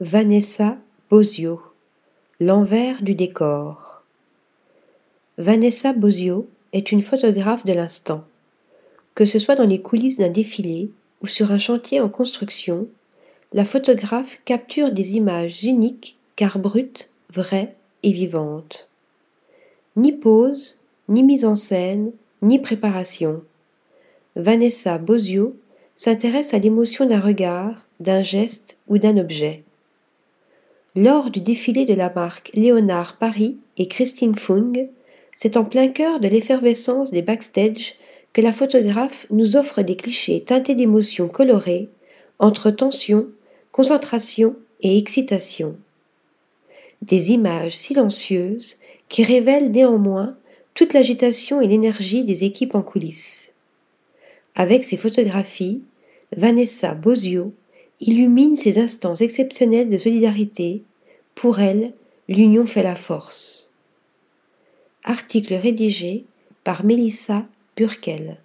Vanessa Bozio L'envers du décor Vanessa Bozio est une photographe de l'instant. Que ce soit dans les coulisses d'un défilé ou sur un chantier en construction, la photographe capture des images uniques car brutes, vraies et vivantes. Ni pose, ni mise en scène, ni préparation. Vanessa Bozio s'intéresse à l'émotion d'un regard, d'un geste ou d'un objet. Lors du défilé de la marque Léonard Paris et Christine Fung, c'est en plein cœur de l'effervescence des backstage que la photographe nous offre des clichés teintés d'émotions colorées entre tension, concentration et excitation. Des images silencieuses qui révèlent néanmoins toute l'agitation et l'énergie des équipes en coulisses. Avec ses photographies, Vanessa Bozio illumine ces instants exceptionnels de solidarité. Pour elle, l'union fait la force. Article rédigé par Mélissa Burkel.